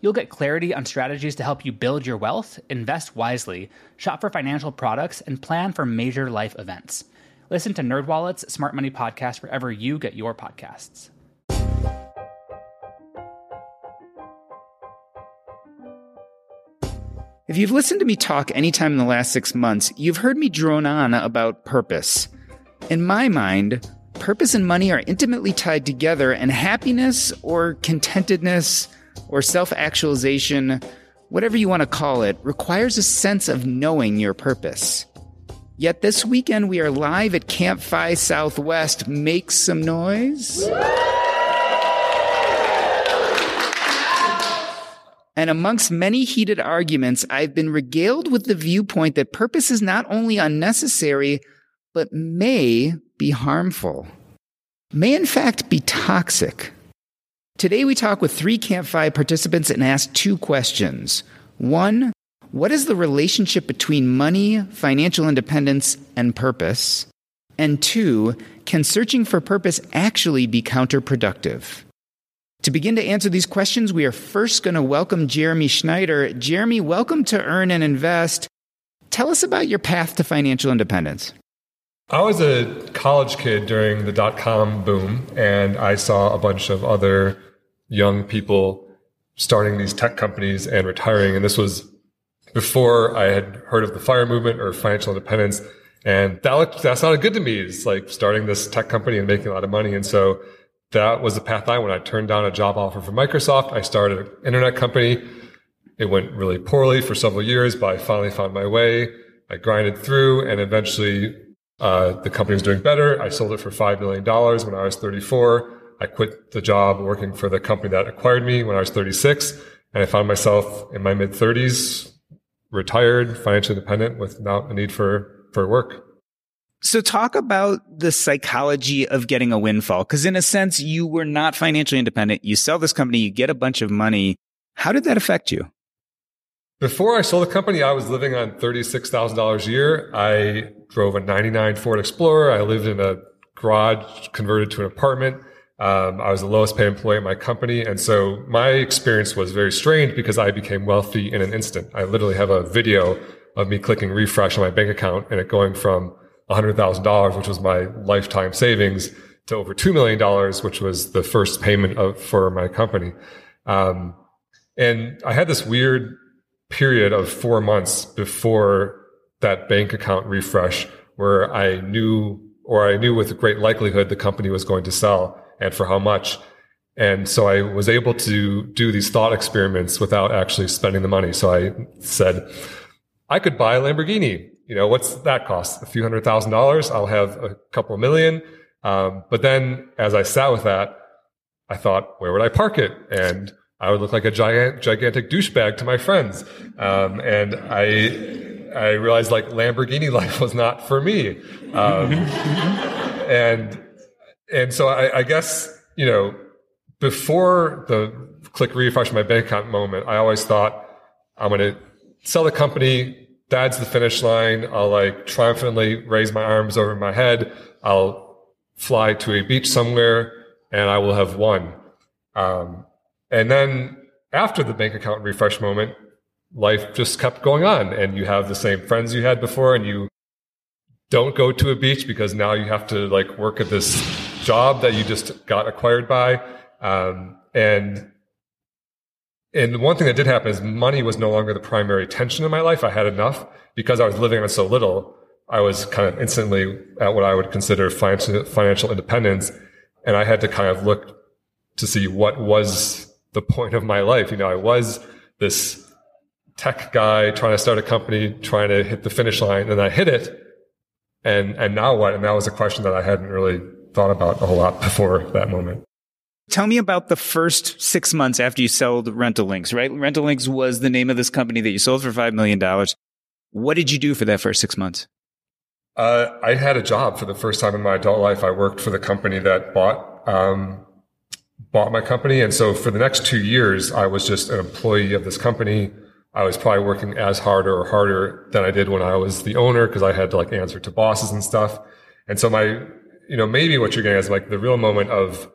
You'll get clarity on strategies to help you build your wealth, invest wisely, shop for financial products, and plan for major life events. Listen to NerdWallet's Smart Money Podcast wherever you get your podcasts. If you've listened to me talk anytime in the last six months, you've heard me drone on about purpose. In my mind, purpose and money are intimately tied together, and happiness or contentedness or self actualization, whatever you want to call it, requires a sense of knowing your purpose. Yet this weekend we are live at Camp FI Southwest. Make some noise. And amongst many heated arguments, I've been regaled with the viewpoint that purpose is not only unnecessary, but may be harmful, may in fact be toxic. Today, we talk with three Camp FI participants and ask two questions. One, what is the relationship between money, financial independence, and purpose? And two, can searching for purpose actually be counterproductive? To begin to answer these questions, we are first going to welcome Jeremy Schneider. Jeremy, welcome to Earn and Invest. Tell us about your path to financial independence. I was a college kid during the dot com boom, and I saw a bunch of other young people starting these tech companies and retiring. And this was before I had heard of the fire movement or financial independence. And that looked, that sounded good to me. It's like starting this tech company and making a lot of money. And so that was the path I went. I turned down a job offer from Microsoft. I started an internet company. It went really poorly for several years, but I finally found my way. I grinded through and eventually uh, the company was doing better. I sold it for $5 million when I was 34. I quit the job working for the company that acquired me when I was 36. And I found myself in my mid 30s, retired, financially independent without a need for, for work. So talk about the psychology of getting a windfall. Cause in a sense, you were not financially independent. You sell this company, you get a bunch of money. How did that affect you? Before I sold the company, I was living on $36,000 a year. I drove a 99 Ford Explorer. I lived in a garage converted to an apartment. Um, I was the lowest paid employee at my company. And so my experience was very strange because I became wealthy in an instant. I literally have a video of me clicking refresh on my bank account and it going from $100,000, which was my lifetime savings, to over $2 million, which was the first payment of, for my company. Um, and I had this weird period of four months before that bank account refresh where I knew, or I knew with great likelihood the company was going to sell and for how much. And so I was able to do these thought experiments without actually spending the money. So I said, I could buy a Lamborghini. You know, what's that cost? A few hundred thousand dollars. I'll have a couple million. Um, but then as I sat with that, I thought, where would I park it? And I would look like a giant, gigantic douchebag to my friends. Um, and I, I realized like Lamborghini life was not for me. Um, and and so I, I, guess you know before the click refresh my bank account moment, I always thought I'm going to sell the company. That's the finish line. I'll like triumphantly raise my arms over my head. I'll fly to a beach somewhere and I will have won. Um, and then after the bank account refresh moment, life just kept going on and you have the same friends you had before and you don't go to a beach because now you have to like work at this job that you just got acquired by. Um, and and one thing that did happen is money was no longer the primary tension in my life. I had enough because I was living on so little. I was kind of instantly at what I would consider financial, financial independence. And I had to kind of look to see what was the point of my life. You know, I was this tech guy trying to start a company, trying to hit the finish line, and I hit it. And, and now what? And that was a question that I hadn't really thought about a whole lot before that moment. Tell me about the first six months after you sold RentLinx, right? RentLinx was the name of this company that you sold for $5 million. What did you do for that first six months? Uh, I had a job for the first time in my adult life. I worked for the company that bought, um, bought my company. And so for the next two years, I was just an employee of this company. I was probably working as hard or harder than I did when I was the owner because I had to like answer to bosses and stuff. And so my, you know, maybe what you're getting is like the real moment of,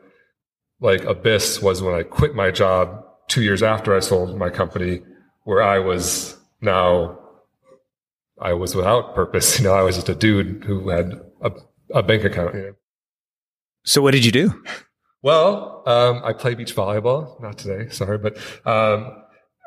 like abyss was when I quit my job two years after I sold my company, where I was now, I was without purpose. You know, I was just a dude who had a, a bank account. You know? So what did you do? Well, um, I play beach volleyball. Not today, sorry, but um,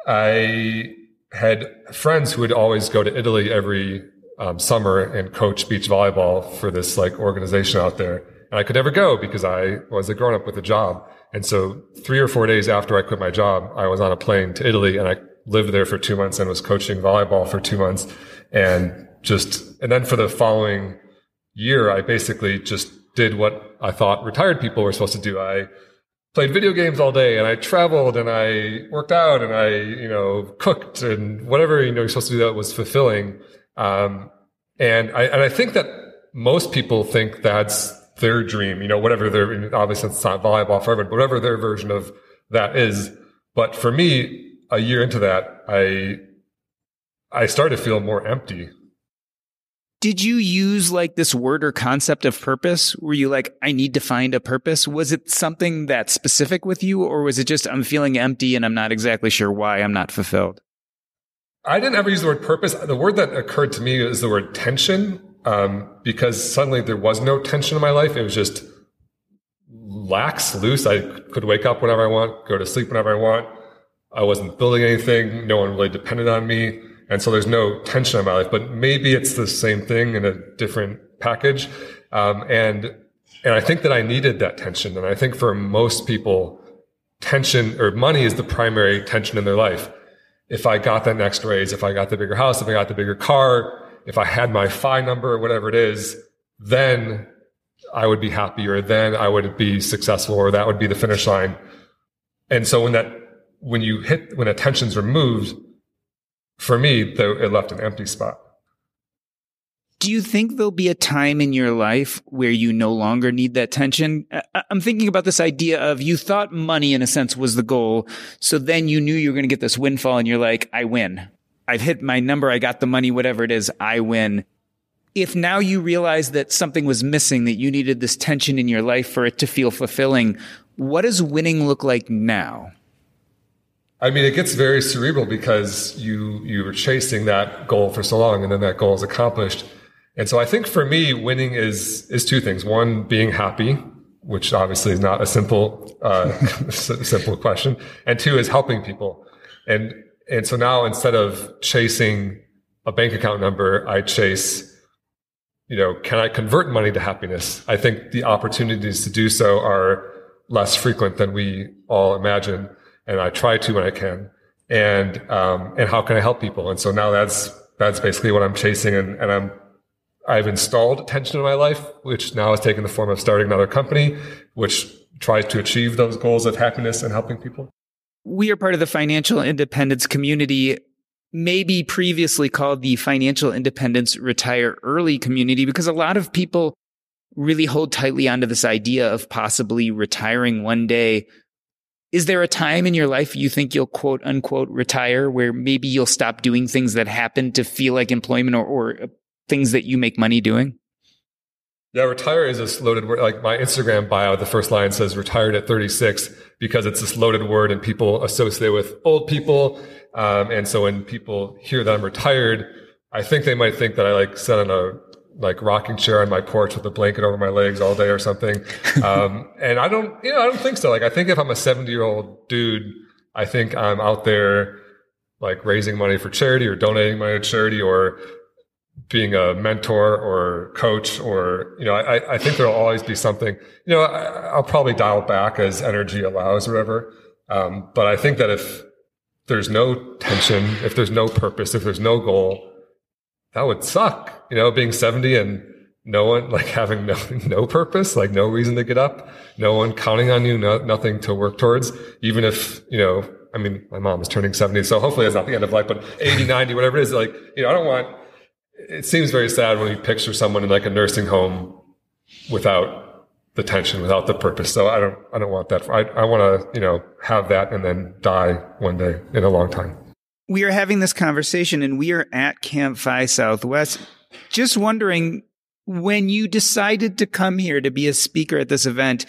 I had friends who would always go to Italy every um, summer and coach beach volleyball for this like organization out there. And I could never go because I was a grown up with a job. And so three or four days after I quit my job, I was on a plane to Italy and I lived there for two months and was coaching volleyball for two months. And just, and then for the following year, I basically just did what I thought retired people were supposed to do. I played video games all day and I traveled and I worked out and I, you know, cooked and whatever, you know, you're supposed to do that was fulfilling. Um, and I, and I think that most people think that's their dream, you know, whatever their, obviously it's not volleyball forever, but whatever their version of that is. But for me, a year into that, I, I started to feel more empty. Did you use like this word or concept of purpose? Were you like, I need to find a purpose? Was it something that specific with you, or was it just, I'm feeling empty and I'm not exactly sure why I'm not fulfilled? I didn't ever use the word purpose. The word that occurred to me is the word tension um, because suddenly there was no tension in my life. It was just lax, loose. I could wake up whenever I want, go to sleep whenever I want. I wasn't building anything. No one really depended on me. And so there's no tension in my life, but maybe it's the same thing in a different package. Um, and, and I think that I needed that tension. And I think for most people, tension or money is the primary tension in their life. If I got that next raise, if I got the bigger house, if I got the bigger car, if I had my FI number or whatever it is, then I would be happier. then I would be successful or that would be the finish line. And so when that, when you hit, when attention's removed, for me, though, it left an empty spot. Do you think there'll be a time in your life where you no longer need that tension? I'm thinking about this idea of you thought money in a sense was the goal. So then you knew you were going to get this windfall and you're like, I win. I've hit my number, I got the money, whatever it is, I win. If now you realize that something was missing, that you needed this tension in your life for it to feel fulfilling, what does winning look like now? I mean, it gets very cerebral because you you were chasing that goal for so long, and then that goal is accomplished. And so, I think for me, winning is is two things: one, being happy, which obviously is not a simple uh, simple question, and two is helping people. And and so now instead of chasing a bank account number, I chase, you know, can I convert money to happiness? I think the opportunities to do so are less frequent than we all imagine. And I try to when I can. And, um, and how can I help people? And so now that's, that's basically what I'm chasing. And, and I'm, I've installed tension in my life, which now has taken the form of starting another company, which tries to achieve those goals of happiness and helping people we are part of the financial independence community, maybe previously called the financial independence retire early community, because a lot of people really hold tightly onto this idea of possibly retiring one day. Is there a time in your life you think you'll quote unquote retire where maybe you'll stop doing things that happen to feel like employment or, or things that you make money doing? Yeah, retire is a loaded word. Like my Instagram bio, the first line says retired at 36 because it's this loaded word and people associate with old people. Um, and so when people hear that I'm retired, I think they might think that I like sit on a like rocking chair on my porch with a blanket over my legs all day or something. Um, and I don't, you know, I don't think so. Like I think if I'm a 70 year old dude I think I'm out there like raising money for charity or donating money to charity or being a mentor or coach or you know I, I think there'll always be something you know I, will probably dial back as energy allows or whatever. Um, but i think that if there's no tension if there's no purpose if there's no goal that would suck you know being 70 and no one like having no no purpose like no reason to get up no one counting on you no, nothing to work towards even if you know i mean my mom is turning 70 so hopefully it's not the end of life but 80 90 whatever it is like you know i don't want it seems very sad when you picture someone in like a nursing home without the tension, without the purpose. So I don't, I don't want that. I, I want to, you know, have that and then die one day in a long time. We are having this conversation and we are at Camp FI Southwest. Just wondering, when you decided to come here to be a speaker at this event,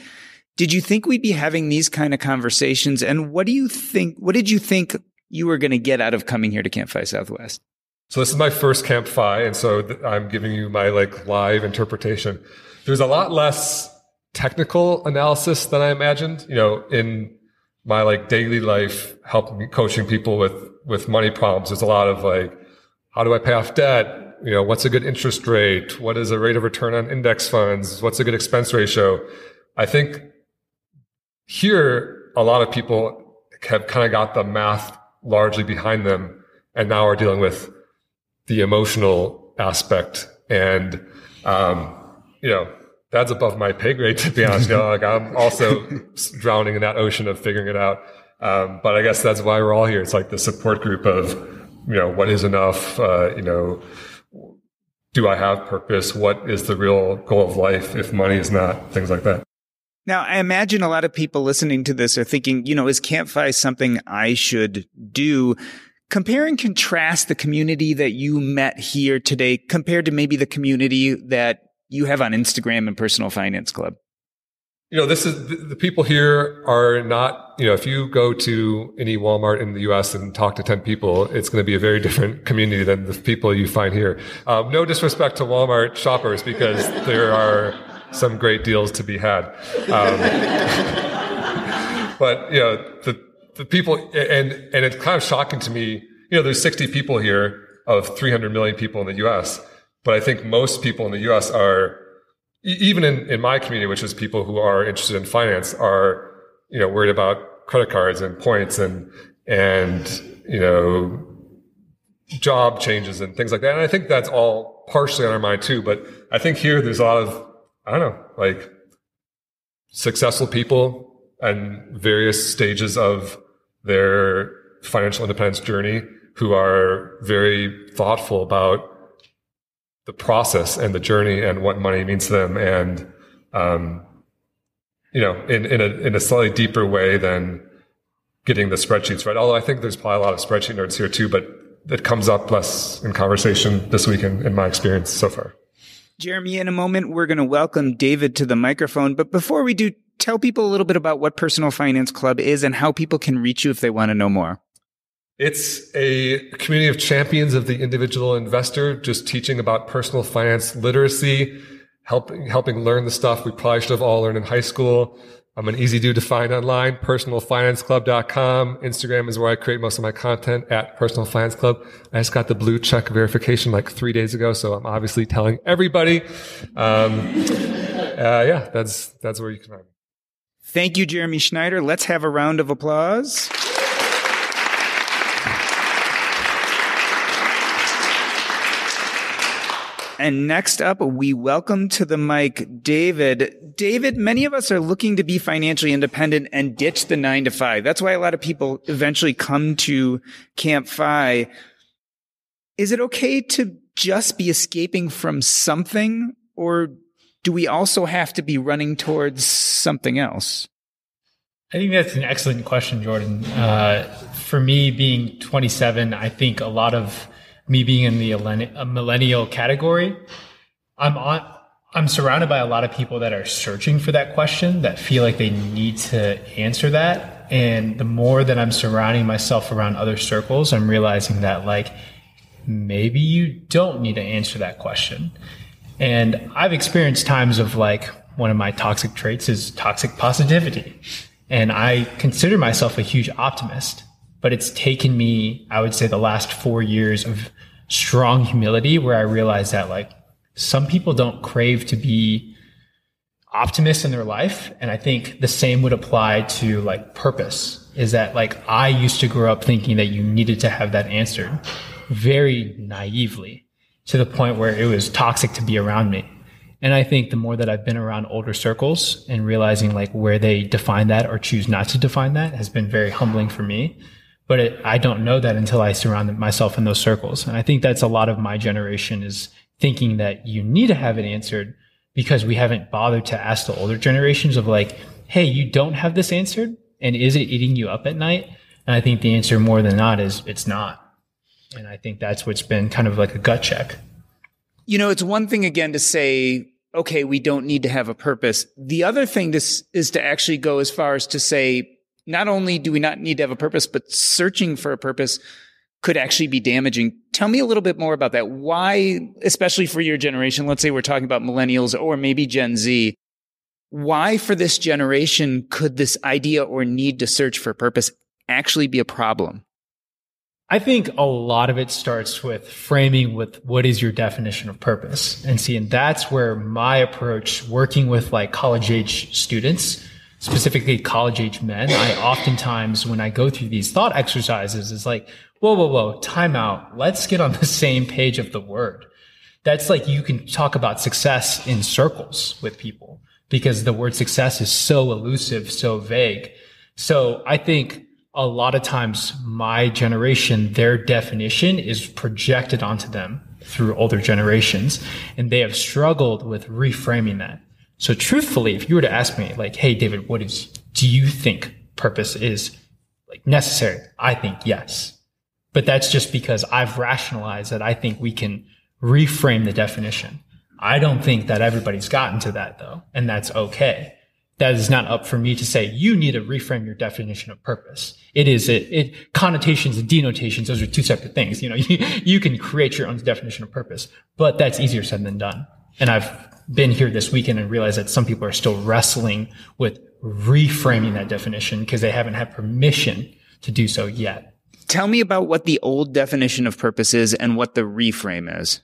did you think we'd be having these kind of conversations? And what do you think, what did you think you were going to get out of coming here to Camp FI Southwest? So this is my first Camp FI, and so th- I'm giving you my like live interpretation. There's a lot less technical analysis than I imagined. You know, in my like daily life, helping coaching people with with money problems, there's a lot of like, how do I pay off debt? You know, what's a good interest rate? What is a rate of return on index funds? What's a good expense ratio? I think here a lot of people have kind of got the math largely behind them, and now are dealing with the emotional aspect. And, um, you know, that's above my pay grade, to be honest. You know, like I'm also drowning in that ocean of figuring it out. Um, but I guess that's why we're all here. It's like the support group of, you know, what is enough? Uh, you know, do I have purpose? What is the real goal of life if money is not? Things like that. Now, I imagine a lot of people listening to this are thinking, you know, is Camp FI something I should do? Compare and contrast the community that you met here today compared to maybe the community that you have on Instagram and Personal Finance Club? You know, this is the people here are not, you know, if you go to any Walmart in the US and talk to 10 people, it's going to be a very different community than the people you find here. Um, no disrespect to Walmart shoppers because there are some great deals to be had. Um, but, you know, the, the people, and, and it's kind of shocking to me, you know, there's 60 people here of 300 million people in the US, but I think most people in the US are, even in, in my community, which is people who are interested in finance, are, you know, worried about credit cards and points and, and, you know, job changes and things like that. And I think that's all partially on our mind too. But I think here there's a lot of, I don't know, like successful people and various stages of their financial independence journey who are very thoughtful about the process and the journey and what money means to them. And um, you know in, in, a, in a slightly deeper way than getting the spreadsheets right. Although i think there's probably a lot of spreadsheet nerds here too but it comes up less in conversation this week in, in my experience so far. Jeremy in a moment we're going to welcome david to the microphone. But before we do tell people a little bit about what Personal Finance Club is and how people can reach you if they want to know more. It's a community of champions of the individual investor, just teaching about personal finance literacy, helping, helping learn the stuff we probably should have all learned in high school. I'm an easy dude to find online, personalfinanceclub.com. Instagram is where I create most of my content at Personal Finance Club. I just got the blue check verification like three days ago, so I'm obviously telling everybody. Um, uh, yeah, that's, that's where you can find me. Thank you, Jeremy Schneider. Let's have a round of applause. And next up, we welcome to the mic David. David, many of us are looking to be financially independent and ditch the nine to five. That's why a lot of people eventually come to Camp FI. Is it okay to just be escaping from something or do we also have to be running towards something else? I think that's an excellent question, Jordan. Uh, for me, being 27, I think a lot of me being in the millennial category, I'm on. I'm surrounded by a lot of people that are searching for that question, that feel like they need to answer that. And the more that I'm surrounding myself around other circles, I'm realizing that like maybe you don't need to answer that question. And I've experienced times of like one of my toxic traits is toxic positivity. And I consider myself a huge optimist, but it's taken me, I would say, the last four years of strong humility where I realized that like some people don't crave to be optimists in their life. And I think the same would apply to like purpose is that like I used to grow up thinking that you needed to have that answered very naively to the point where it was toxic to be around me. And I think the more that I've been around older circles and realizing like where they define that or choose not to define that has been very humbling for me. But it, I don't know that until I surround myself in those circles. And I think that's a lot of my generation is thinking that you need to have it answered because we haven't bothered to ask the older generations of like, Hey, you don't have this answered. And is it eating you up at night? And I think the answer more than not is it's not. And I think that's what's been kind of like a gut check. You know, it's one thing again to say, okay, we don't need to have a purpose. The other thing this is to actually go as far as to say, not only do we not need to have a purpose, but searching for a purpose could actually be damaging. Tell me a little bit more about that. Why, especially for your generation, let's say we're talking about millennials or maybe Gen Z, why for this generation could this idea or need to search for purpose actually be a problem? I think a lot of it starts with framing with what is your definition of purpose. And see, and that's where my approach working with like college age students, specifically college age men, I oftentimes, when I go through these thought exercises, is like, whoa, whoa, whoa, time out. Let's get on the same page of the word. That's like you can talk about success in circles with people because the word success is so elusive, so vague. So I think a lot of times my generation, their definition is projected onto them through older generations and they have struggled with reframing that. So truthfully, if you were to ask me like, Hey, David, what is, do you think purpose is like necessary? I think yes. But that's just because I've rationalized that I think we can reframe the definition. I don't think that everybody's gotten to that though. And that's okay that is not up for me to say you need to reframe your definition of purpose. It is it, it connotations and denotations. Those are two separate things. You know, you, you can create your own definition of purpose, but that's easier said than done. And I've been here this weekend and realized that some people are still wrestling with reframing that definition because they haven't had permission to do so yet. Tell me about what the old definition of purpose is and what the reframe is.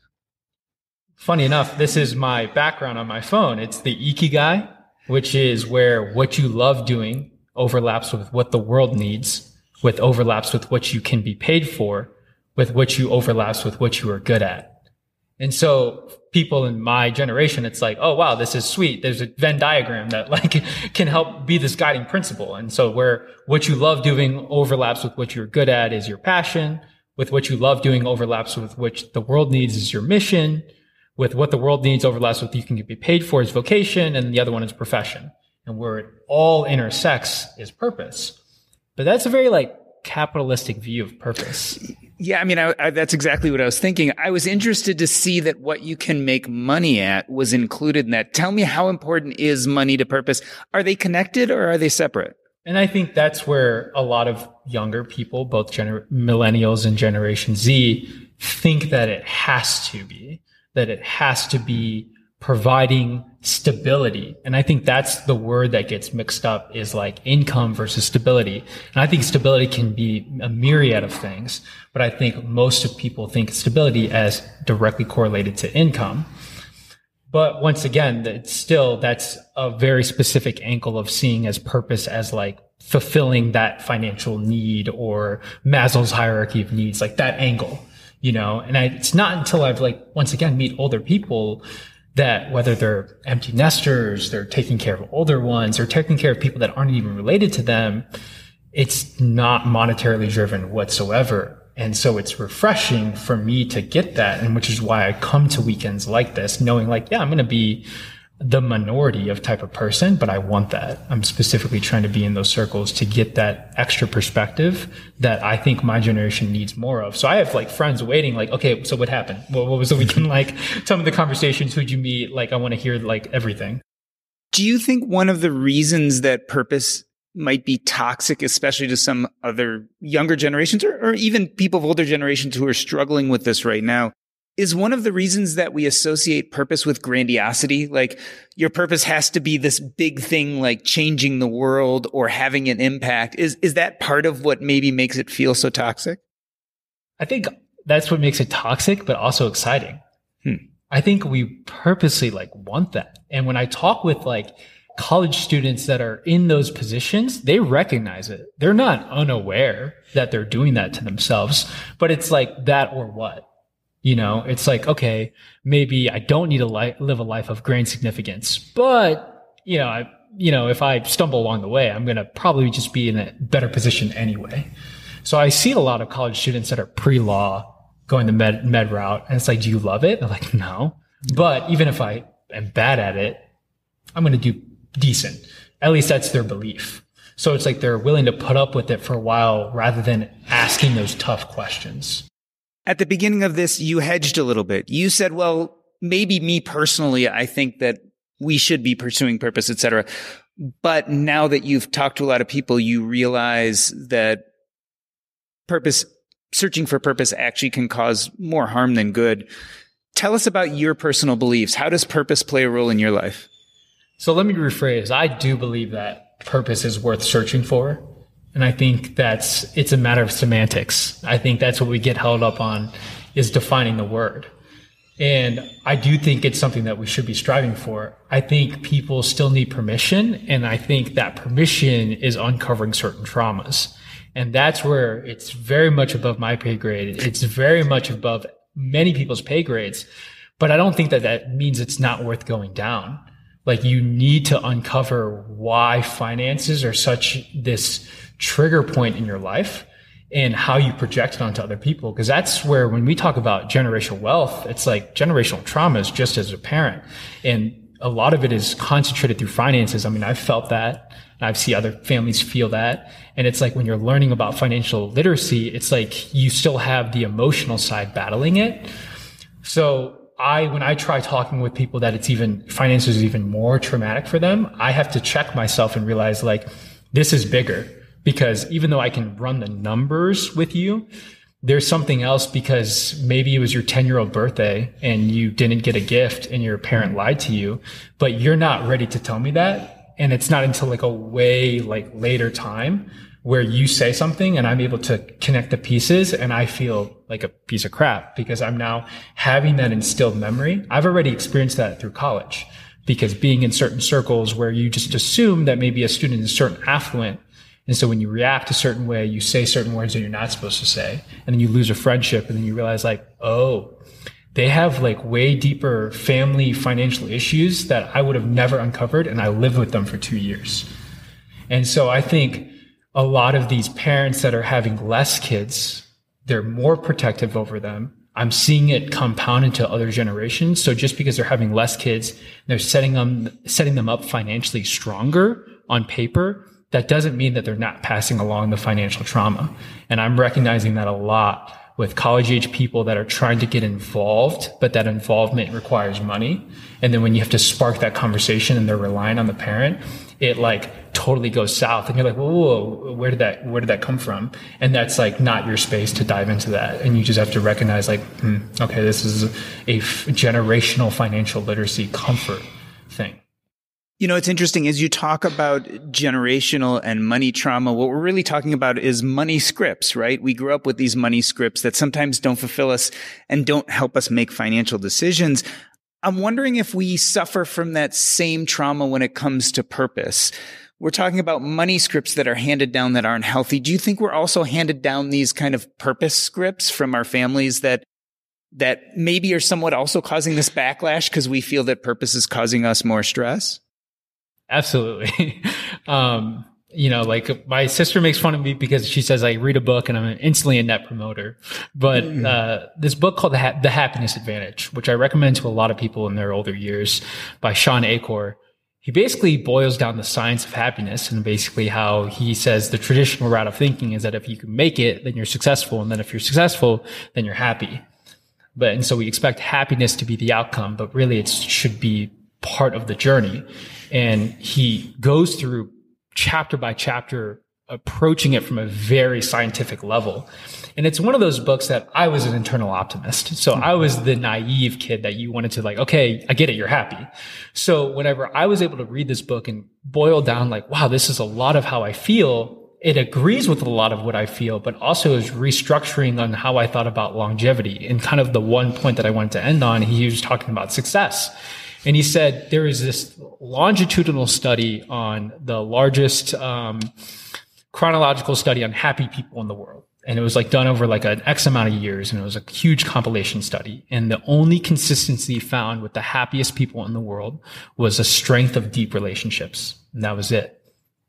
Funny enough, this is my background on my phone. It's the Ikigai which is where what you love doing overlaps with what the world needs, with overlaps with what you can be paid for, with what you overlaps with what you are good at. And so people in my generation, it's like, oh wow, this is sweet. There's a Venn diagram that like can help be this guiding principle. And so where what you love doing overlaps with what you're good at is your passion, with what you love doing overlaps with which the world needs is your mission, with what the world needs overlaps with you can be paid for is vocation and the other one is profession. And where it all intersects is purpose. But that's a very like capitalistic view of purpose. Yeah, I mean, I, I, that's exactly what I was thinking. I was interested to see that what you can make money at was included in that. Tell me how important is money to purpose? Are they connected or are they separate? And I think that's where a lot of younger people, both gener- millennials and Generation Z, think that it has to be that it has to be providing stability. And I think that's the word that gets mixed up is like income versus stability. And I think stability can be a myriad of things, but I think most of people think stability as directly correlated to income. But once again, it's still, that's a very specific angle of seeing as purpose as like fulfilling that financial need or Maslow's hierarchy of needs, like that angle you know, and I, it's not until I've like, once again, meet older people that whether they're empty nesters, they're taking care of older ones, or taking care of people that aren't even related to them, it's not monetarily driven whatsoever. And so it's refreshing for me to get that. And which is why I come to weekends like this, knowing like, yeah, I'm going to be the minority of type of person, but I want that. I'm specifically trying to be in those circles to get that extra perspective that I think my generation needs more of. So I have like friends waiting, like, okay, so what happened? What, what was the weekend like? Tell me the conversations. Who'd you meet? Like, I want to hear like everything. Do you think one of the reasons that purpose might be toxic, especially to some other younger generations or, or even people of older generations who are struggling with this right now, is one of the reasons that we associate purpose with grandiosity. Like your purpose has to be this big thing, like changing the world or having an impact. Is, is that part of what maybe makes it feel so toxic? I think that's what makes it toxic, but also exciting. Hmm. I think we purposely like want that. And when I talk with like college students that are in those positions, they recognize it. They're not unaware that they're doing that to themselves, but it's like that or what? You know, it's like, okay, maybe I don't need to li- live a life of grand significance, but you know, I, you know, if I stumble along the way, I'm going to probably just be in a better position anyway. So I see a lot of college students that are pre-law going the med, med route. And it's like, do you love it? They're like, no. But even if I am bad at it, I'm going to do decent. At least that's their belief. So it's like they're willing to put up with it for a while rather than asking those tough questions. At the beginning of this, you hedged a little bit. You said, well, maybe me personally, I think that we should be pursuing purpose, etc. But now that you've talked to a lot of people, you realize that purpose, searching for purpose actually can cause more harm than good. Tell us about your personal beliefs. How does purpose play a role in your life? So let me rephrase. I do believe that purpose is worth searching for. And I think that's, it's a matter of semantics. I think that's what we get held up on is defining the word. And I do think it's something that we should be striving for. I think people still need permission. And I think that permission is uncovering certain traumas. And that's where it's very much above my pay grade. It's very much above many people's pay grades. But I don't think that that means it's not worth going down. Like you need to uncover why finances are such this trigger point in your life and how you project it onto other people. Cause that's where when we talk about generational wealth, it's like generational trauma is just as apparent. And a lot of it is concentrated through finances. I mean, I've felt that. I've seen other families feel that. And it's like when you're learning about financial literacy, it's like you still have the emotional side battling it. So I, when I try talking with people that it's even, finances is even more traumatic for them, I have to check myself and realize like, this is bigger because even though I can run the numbers with you, there's something else because maybe it was your 10 year old birthday and you didn't get a gift and your parent lied to you, but you're not ready to tell me that. And it's not until like a way like later time where you say something and I'm able to connect the pieces and I feel like a piece of crap because I'm now having that instilled memory. I've already experienced that through college because being in certain circles where you just assume that maybe a student is certain affluent and so when you react a certain way, you say certain words that you're not supposed to say, and then you lose a friendship, and then you realize like, oh, they have like way deeper family financial issues that I would have never uncovered, and I lived with them for two years. And so I think a lot of these parents that are having less kids, they're more protective over them. I'm seeing it compound into other generations. So just because they're having less kids, they're setting them, setting them up financially stronger on paper that doesn't mean that they're not passing along the financial trauma. And I'm recognizing that a lot with college age people that are trying to get involved, but that involvement requires money. And then when you have to spark that conversation and they're relying on the parent, it like totally goes south. And you're like, whoa, whoa, where did that, where did that come from? And that's like not your space to dive into that. And you just have to recognize like, hmm, okay, this is a f- generational financial literacy comfort thing. You know, it's interesting as you talk about generational and money trauma. What we're really talking about is money scripts, right? We grew up with these money scripts that sometimes don't fulfill us and don't help us make financial decisions. I'm wondering if we suffer from that same trauma when it comes to purpose. We're talking about money scripts that are handed down that aren't healthy. Do you think we're also handed down these kind of purpose scripts from our families that that maybe are somewhat also causing this backlash because we feel that purpose is causing us more stress? Absolutely. um, you know, like my sister makes fun of me because she says I read a book and I'm instantly a net promoter. But mm. uh, this book called the, ha- the, Happiness Advantage, which I recommend to a lot of people in their older years, by Shawn Achor. He basically boils down the science of happiness and basically how he says the traditional route of thinking is that if you can make it, then you're successful, and then if you're successful, then you're happy. But and so we expect happiness to be the outcome, but really it should be part of the journey. And he goes through chapter by chapter approaching it from a very scientific level. And it's one of those books that I was an internal optimist. So I was the naive kid that you wanted to like, okay, I get it. You're happy. So whenever I was able to read this book and boil down like, wow, this is a lot of how I feel. It agrees with a lot of what I feel, but also is restructuring on how I thought about longevity. And kind of the one point that I wanted to end on, he was talking about success. And he said there is this longitudinal study on the largest um, chronological study on happy people in the world and it was like done over like an X amount of years and it was a huge compilation study. And the only consistency found with the happiest people in the world was a strength of deep relationships. And that was it.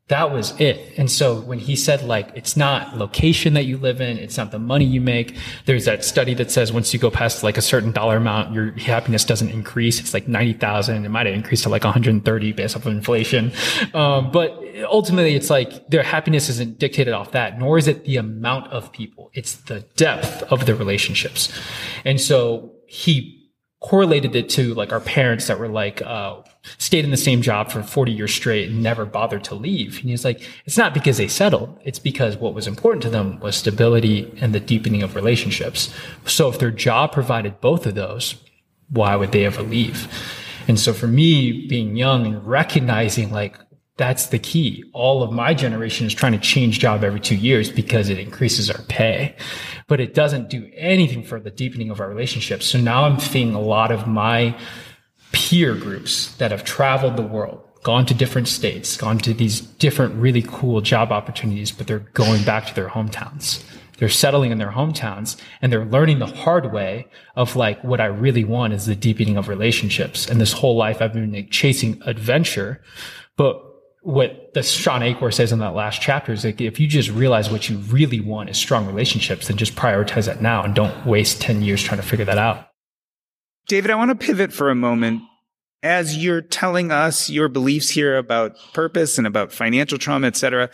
That was it. And so when he said like, it's not location that you live in, it's not the money you make. There's that study that says once you go past like a certain dollar amount, your happiness doesn't increase. It's like 90,000. It might have increased to like 130 based off of inflation. Um, but ultimately it's like their happiness isn't dictated off that, nor is it the amount of people. It's the depth of the relationships. And so he correlated it to like our parents that were like uh, stayed in the same job for 40 years straight and never bothered to leave. And he's like it's not because they settled. It's because what was important to them was stability and the deepening of relationships. So if their job provided both of those why would they ever leave? And so for me being young and recognizing like that's the key. All of my generation is trying to change job every two years because it increases our pay, but it doesn't do anything for the deepening of our relationships. So now I'm seeing a lot of my peer groups that have traveled the world, gone to different states, gone to these different really cool job opportunities, but they're going back to their hometowns. They're settling in their hometowns and they're learning the hard way of like what I really want is the deepening of relationships. And this whole life I've been like, chasing adventure, but what the Shawn Achor says in that last chapter is like if you just realize what you really want is strong relationships, then just prioritize that now and don't waste 10 years trying to figure that out. David, I want to pivot for a moment. As you're telling us your beliefs here about purpose and about financial trauma, et cetera,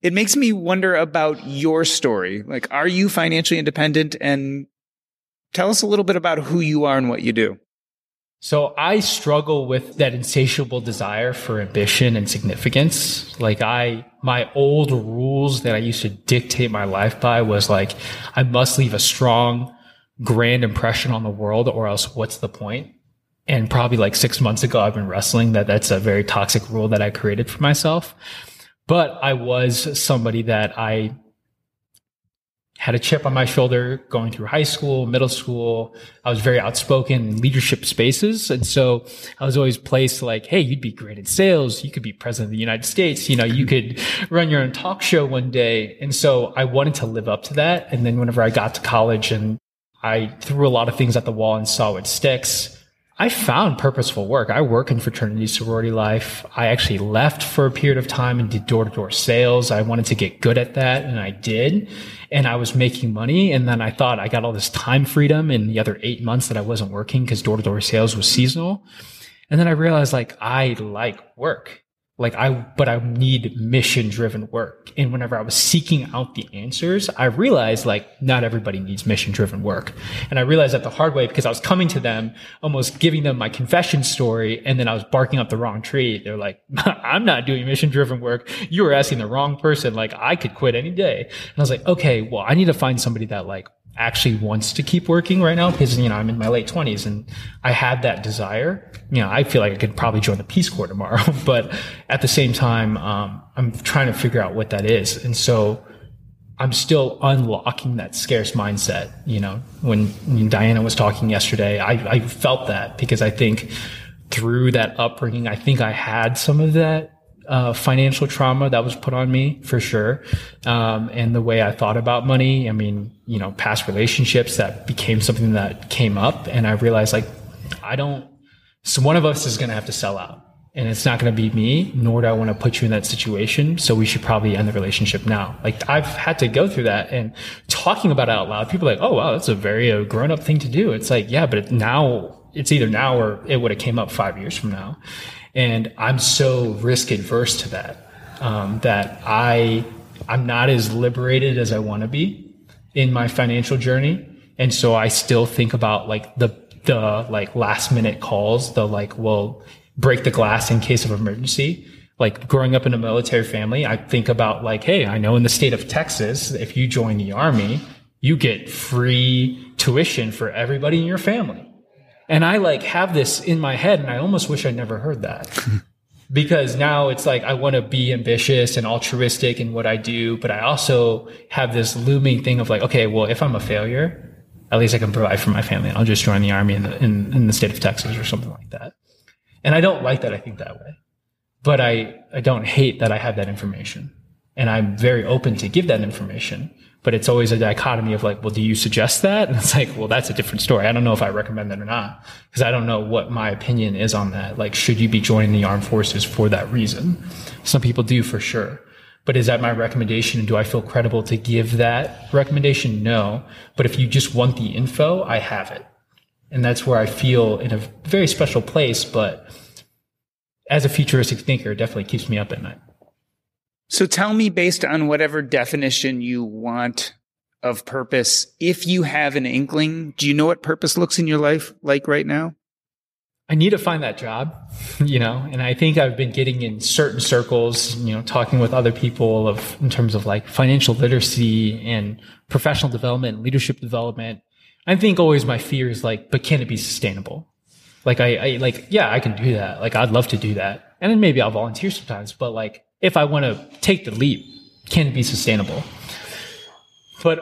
it makes me wonder about your story. Like, are you financially independent? And tell us a little bit about who you are and what you do. So I struggle with that insatiable desire for ambition and significance. Like I, my old rules that I used to dictate my life by was like, I must leave a strong, grand impression on the world or else what's the point? And probably like six months ago, I've been wrestling that that's a very toxic rule that I created for myself. But I was somebody that I had a chip on my shoulder going through high school, middle school. I was very outspoken in leadership spaces. And so I was always placed like, Hey, you'd be great in sales. You could be president of the United States. You know, you could run your own talk show one day. And so I wanted to live up to that. And then whenever I got to college and I threw a lot of things at the wall and saw what sticks, I found purposeful work. I work in fraternity sorority life. I actually left for a period of time and did door to door sales. I wanted to get good at that and I did. And I was making money. And then I thought I got all this time freedom in the other eight months that I wasn't working because door to door sales was seasonal. And then I realized like I like work like I, but I need mission driven work. And whenever I was seeking out the answers, I realized like not everybody needs mission driven work. And I realized that the hard way because I was coming to them, almost giving them my confession story. And then I was barking up the wrong tree. They're like, I'm not doing mission driven work. You were asking the wrong person. Like I could quit any day. And I was like, okay, well, I need to find somebody that like actually wants to keep working right now because you know I'm in my late 20s and I had that desire. You know, I feel like I could probably join the Peace Corps tomorrow, but at the same time, um, I'm trying to figure out what that is, and so I'm still unlocking that scarce mindset. You know, when, Diana was talking yesterday, I, I felt that because I think through that upbringing, I think I had some of that uh, financial trauma that was put on me for sure. Um, and the way I thought about money, I mean, you know, past relationships that became something that came up. And I realized like, I don't, so one of us is going to have to sell out and it's not going to be me, nor do I want to put you in that situation. So we should probably end the relationship now. Like I've had to go through that and talking about it out loud. People are like, Oh, wow, that's a very uh, grown up thing to do. It's like, yeah, but now it's either now or it would have came up five years from now. And I'm so risk adverse to that, um, that I, I'm not as liberated as I want to be in my financial journey. And so I still think about like the, the like last minute calls, the like, well, break the glass in case of emergency. Like growing up in a military family, I think about like, hey, I know in the state of Texas, if you join the army, you get free tuition for everybody in your family. And I like have this in my head and I almost wish I never heard that. because now it's like I want to be ambitious and altruistic in what I do, but I also have this looming thing of like, okay, well, if I'm a failure, at least I can provide for my family. I'll just join the army in the, in, in the state of Texas or something like that. And I don't like that I think that way, but I, I don't hate that I have that information and I'm very open to give that information. But it's always a dichotomy of like, well, do you suggest that? And it's like, well, that's a different story. I don't know if I recommend that or not because I don't know what my opinion is on that. Like, should you be joining the armed forces for that reason? Some people do for sure. But is that my recommendation? And do I feel credible to give that recommendation? No. But if you just want the info, I have it. And that's where I feel in a very special place. But as a futuristic thinker, it definitely keeps me up at night. So tell me, based on whatever definition you want of purpose, if you have an inkling, do you know what purpose looks in your life like right now? I need to find that job, you know, and I think I've been getting in certain circles, you know, talking with other people of in terms of like financial literacy and professional development, leadership development. I think always my fear is like, but can it be sustainable? Like I, I like, yeah, I can do that. Like I'd love to do that. And then maybe I'll volunteer sometimes, but like if I want to take the leap, can it be sustainable? But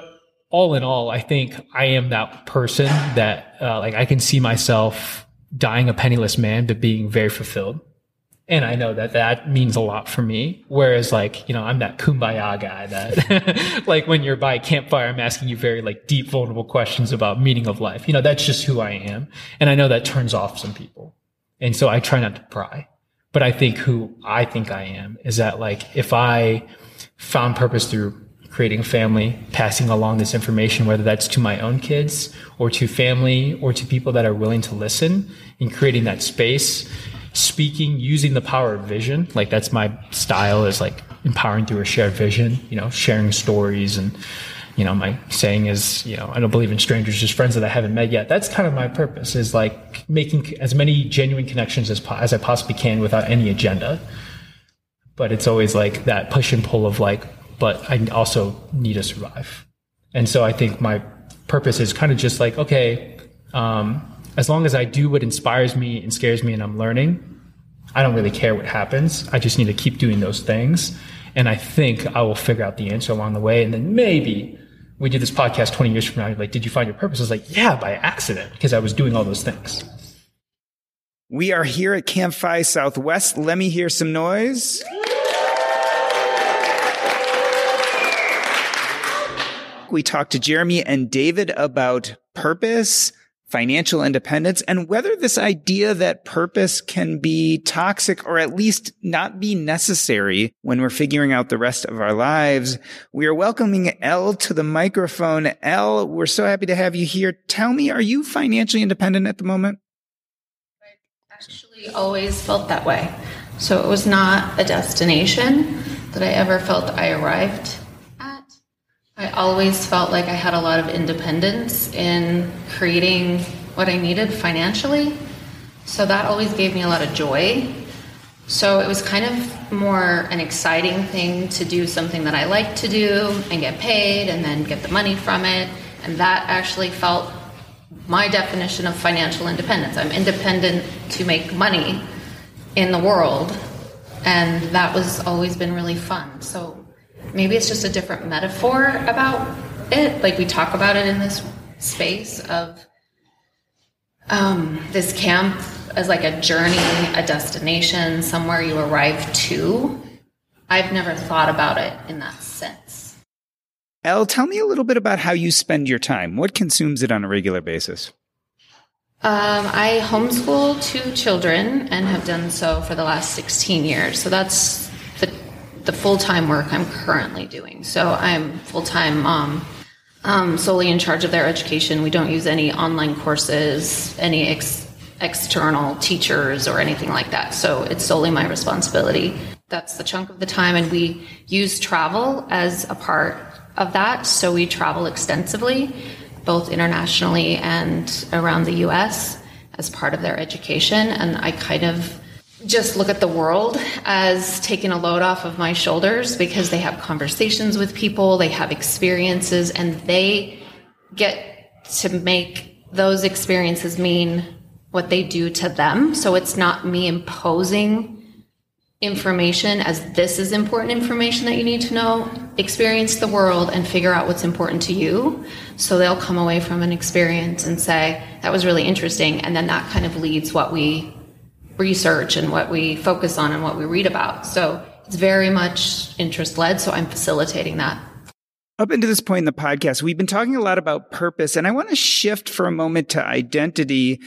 all in all, I think I am that person that uh, like I can see myself dying a penniless man, but being very fulfilled. And I know that that means a lot for me. Whereas like, you know, I'm that kumbaya guy that like when you're by a campfire, I'm asking you very like deep, vulnerable questions about meaning of life. You know, that's just who I am. And I know that turns off some people. And so I try not to pry. But I think who I think I am is that like, if I found purpose through creating a family, passing along this information, whether that's to my own kids or to family or to people that are willing to listen and creating that space, speaking, using the power of vision. Like that's my style is like empowering through a shared vision, you know, sharing stories and, you know, my saying is, you know, I don't believe in strangers, just friends that I haven't met yet. That's kind of my purpose is like making as many genuine connections as, as I possibly can without any agenda. But it's always like that push and pull of like, but I also need to survive. And so I think my purpose is kind of just like, okay, um, as long as I do what inspires me and scares me and I'm learning, I don't really care what happens. I just need to keep doing those things. And I think I will figure out the answer along the way. And then maybe we do this podcast 20 years from now. Like, did you find your purpose? I was like, yeah, by accident, because I was doing all those things. We are here at Camp FI Southwest. Let me hear some noise. We talked to Jeremy and David about purpose, financial independence, and whether this idea that purpose can be toxic or at least not be necessary when we're figuring out the rest of our lives. We are welcoming Elle to the microphone. Elle, we're so happy to have you here. Tell me, are you financially independent at the moment? I actually always felt that way. So it was not a destination that I ever felt I arrived I always felt like I had a lot of independence in creating what I needed financially. So that always gave me a lot of joy. So it was kind of more an exciting thing to do something that I like to do and get paid and then get the money from it. And that actually felt my definition of financial independence. I'm independent to make money in the world. And that was always been really fun. So maybe it's just a different metaphor about it. Like we talk about it in this space of um, this camp as like a journey, a destination, somewhere you arrive to. I've never thought about it in that sense. Elle, tell me a little bit about how you spend your time. What consumes it on a regular basis? Um, I homeschool two children and have done so for the last 16 years. So that's the full time work I'm currently doing. So I'm full time mom, um, solely in charge of their education. We don't use any online courses, any ex- external teachers, or anything like that. So it's solely my responsibility. That's the chunk of the time, and we use travel as a part of that. So we travel extensively, both internationally and around the US as part of their education. And I kind of just look at the world as taking a load off of my shoulders because they have conversations with people, they have experiences, and they get to make those experiences mean what they do to them. So it's not me imposing information as this is important information that you need to know. Experience the world and figure out what's important to you. So they'll come away from an experience and say, that was really interesting. And then that kind of leads what we research and what we focus on and what we read about. So it's very much interest led. So I'm facilitating that. Up until this point in the podcast, we've been talking a lot about purpose, and I want to shift for a moment to identity.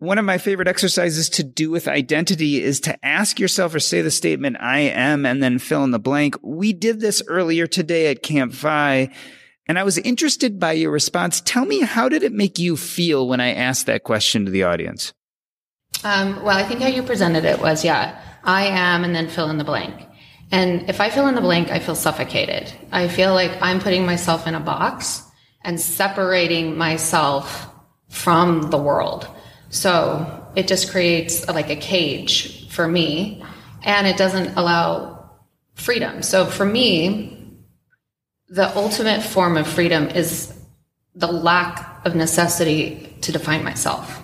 One of my favorite exercises to do with identity is to ask yourself or say the statement, I am, and then fill in the blank. We did this earlier today at Camp FI, and I was interested by your response. Tell me, how did it make you feel when I asked that question to the audience? Um, well, I think how you presented it was, yeah, I am, and then fill in the blank. And if I fill in the blank, I feel suffocated. I feel like I'm putting myself in a box and separating myself from the world. So it just creates a, like a cage for me and it doesn't allow freedom. So for me, the ultimate form of freedom is the lack of necessity to define myself.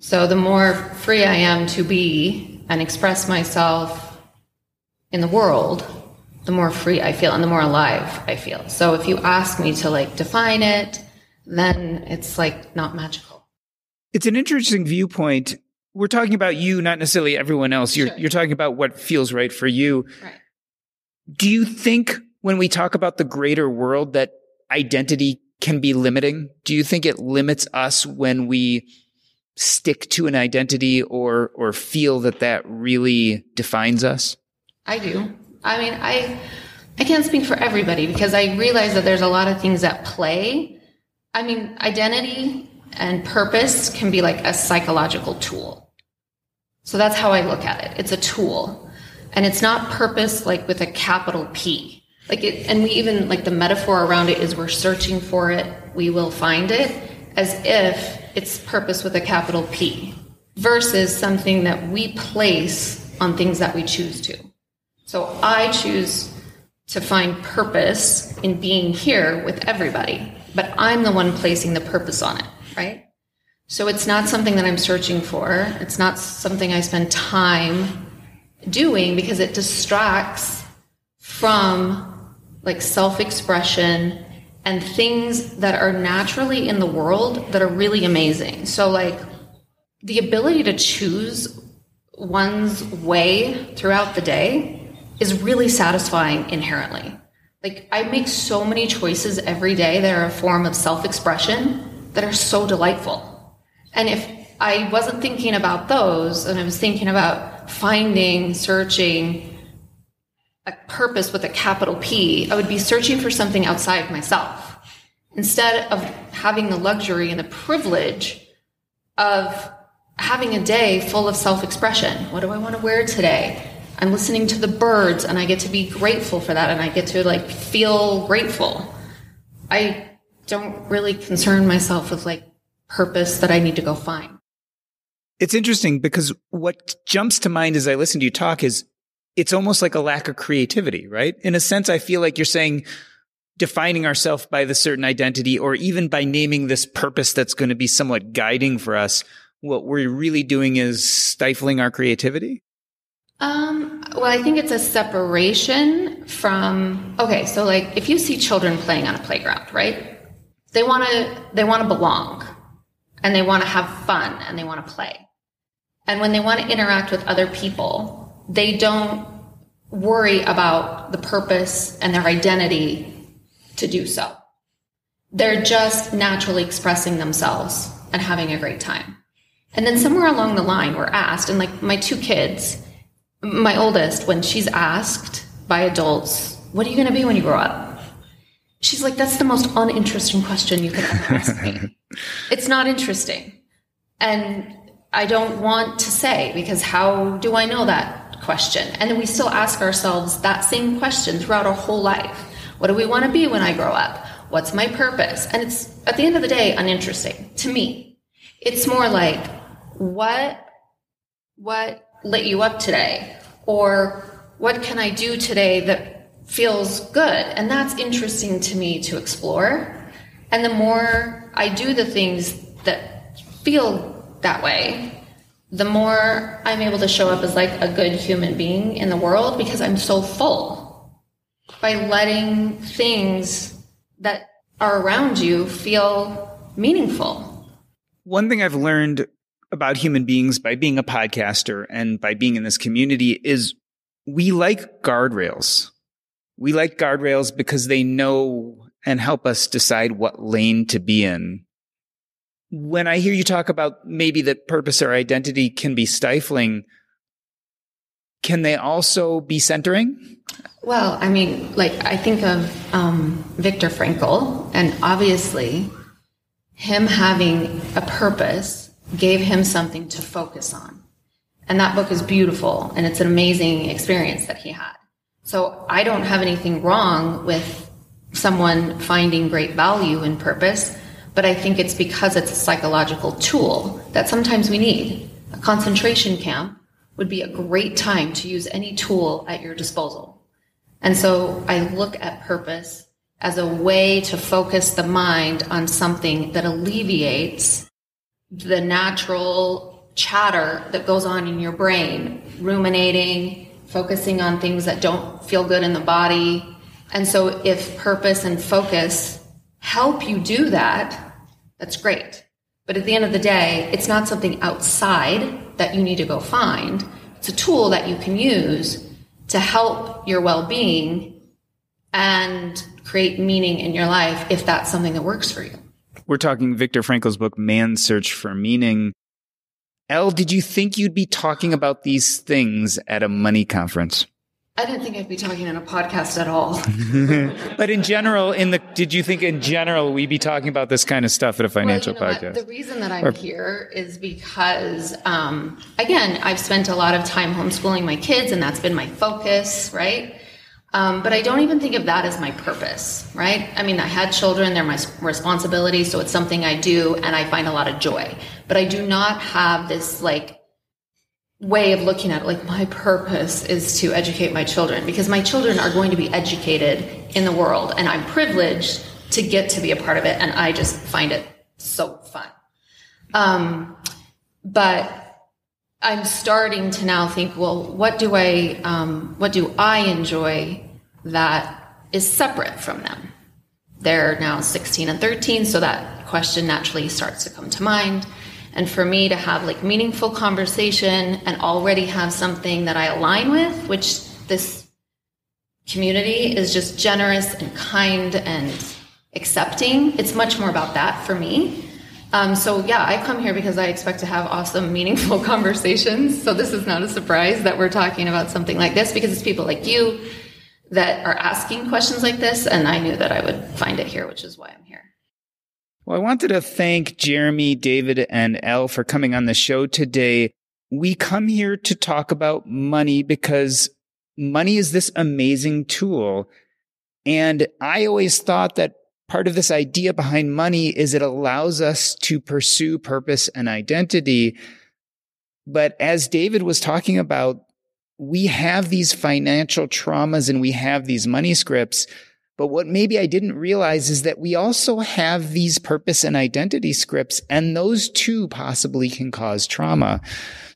So the more free I am to be and express myself in the world, the more free I feel and the more alive I feel. So if you ask me to like define it, then it's like not magical. It's an interesting viewpoint. We're talking about you, not necessarily everyone else. You're Sure. you're talking about what feels right for you. Right. Do you think when we talk about the greater world that identity can be limiting? Do you think it limits us when we stick to an identity or or feel that that really defines us? I do. I mean, I I can't speak for everybody because I realize that there's a lot of things at play. I mean, identity and purpose can be like a psychological tool. So that's how I look at it. It's a tool. And it's not purpose like with a capital P. Like it and we even like the metaphor around it is we're searching for it, we will find it as if it's purpose with a capital P versus something that we place on things that we choose to. So I choose to find purpose in being here with everybody, but I'm the one placing the purpose on it, right? So it's not something that I'm searching for. It's not something I spend time doing because it distracts from like self expression and things that are naturally in the world that are really amazing. So, like, the ability to choose one's way throughout the day is really satisfying inherently. Like, I make so many choices every day that are a form of self expression that are so delightful. And if I wasn't thinking about those and I was thinking about finding, searching, a purpose with a capital P, I would be searching for something outside myself instead of having the luxury and the privilege of having a day full of self expression. What do I want to wear today? I'm listening to the birds and I get to be grateful for that and I get to like feel grateful. I don't really concern myself with like purpose that I need to go find. It's interesting because what jumps to mind as I listen to you talk is it's almost like a lack of creativity, right? In a sense, I feel like you're saying defining ourselves by the certain identity or even by naming this purpose that's going to be somewhat guiding for us. What we're really doing is stifling our creativity. Um, well, I think it's a separation from okay, so like if you see children playing on a playground, right? They want to they want to belong and they want to have fun and they want to play. And when they want to interact with other people, they don't worry about the purpose and their identity to do so. They're just naturally expressing themselves and having a great time. And then somewhere along the line, we're asked, and like my two kids, my oldest, when she's asked by adults, what are you going to be when you grow up? She's like, that's the most uninteresting question you could ever ask me. it's not interesting. And I don't want to say because how do I know that question? And then we still ask ourselves that same question throughout our whole life. What do we want to be when I grow up? What's my purpose? And it's at the end of the day uninteresting to me. It's more like what what lit you up today? Or what can I do today that feels good? And that's interesting to me to explore. And the more I do the things that feel that way, the more I'm able to show up as like a good human being in the world because I'm so full by letting things that are around you feel meaningful. One thing I've learned about human beings by being a podcaster and by being in this community is we like guardrails. We like guardrails because they know and help us decide what lane to be in when I hear you talk about maybe that purpose or identity can be stifling, can they also be centering? Well, I mean, like I think of um, Viktor Frankl, and obviously, him having a purpose gave him something to focus on. And that book is beautiful, and it's an amazing experience that he had. So I don't have anything wrong with someone finding great value in purpose but I think it's because it's a psychological tool that sometimes we need. A concentration camp would be a great time to use any tool at your disposal. And so I look at purpose as a way to focus the mind on something that alleviates the natural chatter that goes on in your brain, ruminating, focusing on things that don't feel good in the body. And so if purpose and focus help you do that, that's great. But at the end of the day, it's not something outside that you need to go find. It's a tool that you can use to help your well being and create meaning in your life if that's something that works for you. We're talking Viktor Frankl's book, Man's Search for Meaning. Elle, did you think you'd be talking about these things at a money conference? I didn't think I'd be talking on a podcast at all. but in general, in the did you think in general we'd be talking about this kind of stuff at a financial well, you know podcast? The reason that I'm or, here is because, um, again, I've spent a lot of time homeschooling my kids, and that's been my focus, right? Um, but I don't even think of that as my purpose, right? I mean, I had children; they're my responsibility, so it's something I do, and I find a lot of joy. But I do not have this like way of looking at it like my purpose is to educate my children because my children are going to be educated in the world and i'm privileged to get to be a part of it and i just find it so fun. Um, but i'm starting to now think well what do i um, what do i enjoy that is separate from them? They're now 16 and 13 so that question naturally starts to come to mind and for me to have like meaningful conversation and already have something that I align with, which this community is just generous and kind and accepting. It's much more about that for me. Um, so yeah, I come here because I expect to have awesome, meaningful conversations. So this is not a surprise that we're talking about something like this because it's people like you that are asking questions like this, and I knew that I would find it here, which is why I'm here. Well, I wanted to thank Jeremy, David, and Elle for coming on the show today. We come here to talk about money because money is this amazing tool. And I always thought that part of this idea behind money is it allows us to pursue purpose and identity. But as David was talking about, we have these financial traumas and we have these money scripts but what maybe I didn't realize is that we also have these purpose and identity scripts, and those too possibly can cause trauma.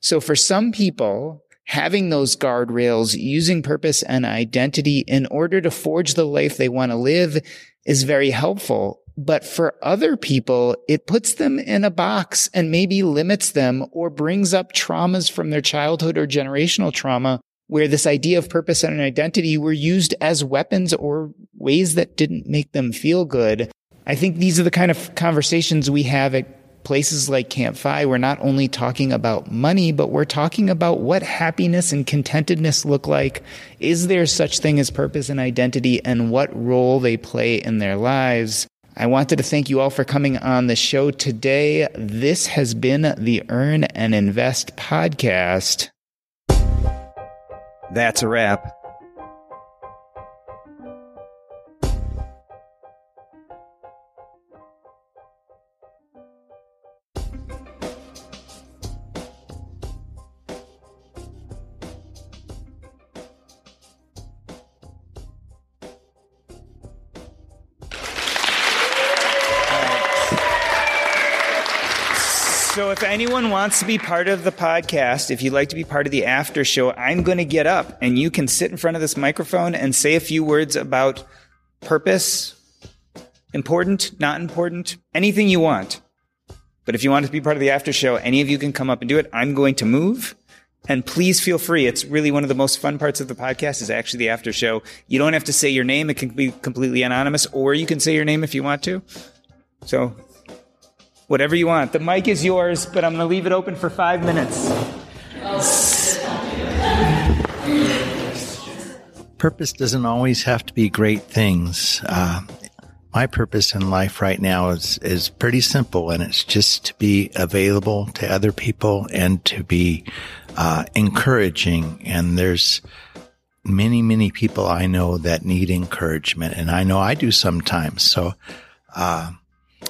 So for some people, having those guardrails, using purpose and identity in order to forge the life they want to live is very helpful. But for other people, it puts them in a box and maybe limits them or brings up traumas from their childhood or generational trauma where this idea of purpose and identity were used as weapons or ways that didn't make them feel good. I think these are the kind of conversations we have at places like Camp FI. We're not only talking about money, but we're talking about what happiness and contentedness look like. Is there such thing as purpose and identity and what role they play in their lives? I wanted to thank you all for coming on the show today. This has been the Earn and Invest podcast. That's a wrap. If anyone wants to be part of the podcast, if you'd like to be part of the after show, I'm going to get up and you can sit in front of this microphone and say a few words about purpose, important, not important, anything you want. But if you want to be part of the after show, any of you can come up and do it. I'm going to move. And please feel free. It's really one of the most fun parts of the podcast is actually the after show. You don't have to say your name. It can be completely anonymous, or you can say your name if you want to. So whatever you want. The mic is yours, but I'm going to leave it open for five minutes. Purpose doesn't always have to be great things. Uh, my purpose in life right now is is pretty simple, and it's just to be available to other people and to be uh, encouraging. And there's many, many people I know that need encouragement, and I know I do sometimes. So uh,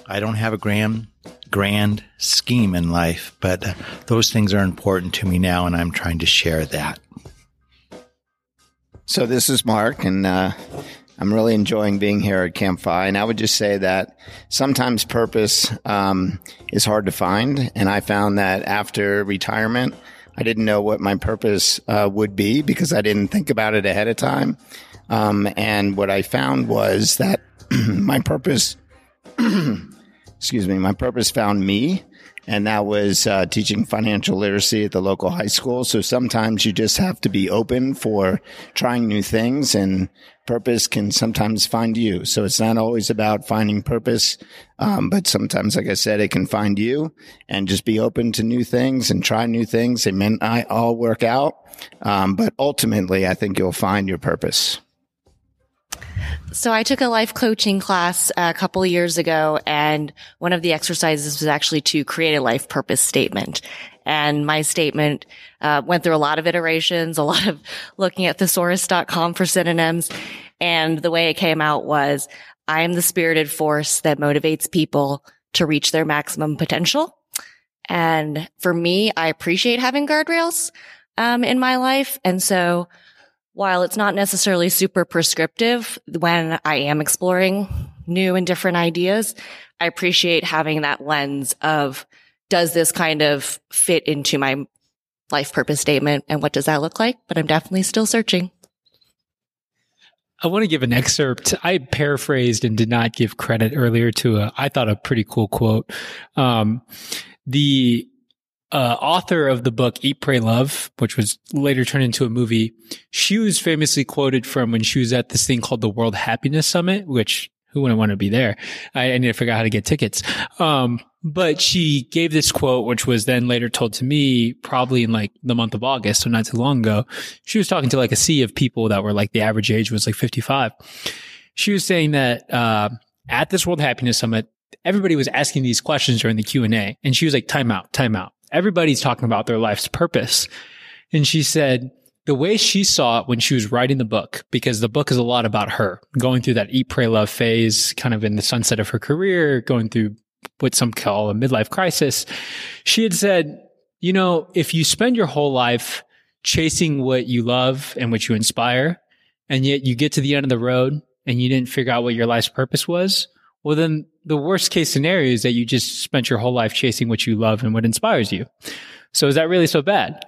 I don't have a grand grand scheme in life, but those things are important to me now, and I'm trying to share that. So this is Mark, and uh, I'm really enjoying being here at Camp FI. And I would just say that sometimes purpose um, is hard to find. And I found that after retirement, I didn't know what my purpose uh, would be because I didn't think about it ahead of time. Um, and what I found was that my purpose, excuse me, my purpose found me and that was uh, teaching financial literacy at the local high school. So sometimes you just have to be open for trying new things, and purpose can sometimes find you. So it's not always about finding purpose, um, but sometimes, like I said, it can find you. And just be open to new things and try new things. They may not all work out, um, but ultimately, I think you'll find your purpose. So I took a life coaching class a couple years ago and one of the exercises was actually to create a life purpose statement. And my statement uh, went through a lot of iterations, a lot of looking at thesaurus.com for synonyms. And the way it came out was, I am the spirited force that motivates people to reach their maximum potential. And for me, I appreciate having guardrails um, in my life. And so while it's not necessarily super prescriptive when I am exploring new and different ideas, I appreciate having that lens of does this kind of fit into my life purpose statement and what does that look like? But I'm definitely still searching. I want to give an excerpt. I paraphrased and did not give credit earlier to a, I thought a pretty cool quote. Um, the uh, author of the book Eat, Pray, Love, which was later turned into a movie, she was famously quoted from when she was at this thing called the World Happiness Summit, which who wouldn't want to be there? I, I need to figure out how to get tickets. Um, but she gave this quote, which was then later told to me probably in like the month of August, so not too long ago. She was talking to like a sea of people that were like the average age was like 55. She was saying that, uh, at this World Happiness Summit, everybody was asking these questions during the Q and A. And she was like, time out, time out everybody's talking about their life's purpose. And she said, the way she saw it when she was writing the book, because the book is a lot about her going through that eat, pray, love phase, kind of in the sunset of her career, going through what some call a midlife crisis. She had said, you know, if you spend your whole life chasing what you love and what you inspire, and yet you get to the end of the road and you didn't figure out what your life's purpose was, well, then the worst case scenario is that you just spent your whole life chasing what you love and what inspires you. So is that really so bad?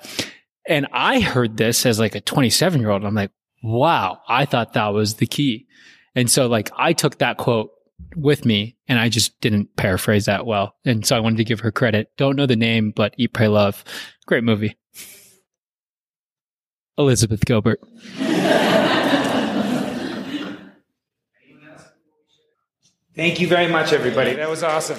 And I heard this as like a 27 year old. I'm like, wow, I thought that was the key. And so like I took that quote with me and I just didn't paraphrase that well. And so I wanted to give her credit. Don't know the name, but Eat, Pray, Love. Great movie. Elizabeth Gilbert. Thank you very much, everybody. That was awesome.